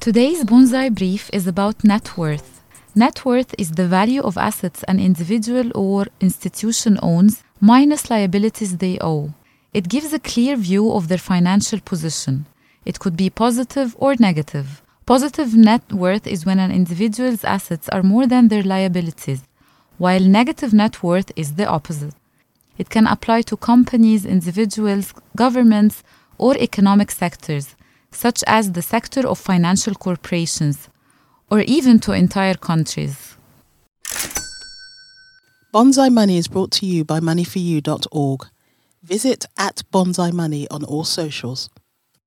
Today's Bonsai Brief is about net worth. Net worth is the value of assets an individual or institution owns minus liabilities they owe. It gives a clear view of their financial position. It could be positive or negative. Positive net worth is when an individual's assets are more than their liabilities, while negative net worth is the opposite. It can apply to companies, individuals, governments, or economic sectors, such as the sector of financial corporations, or even to entire countries. Bonsai Money is brought to you by moneyforyou.org. Visit at Bonsai Money on all socials.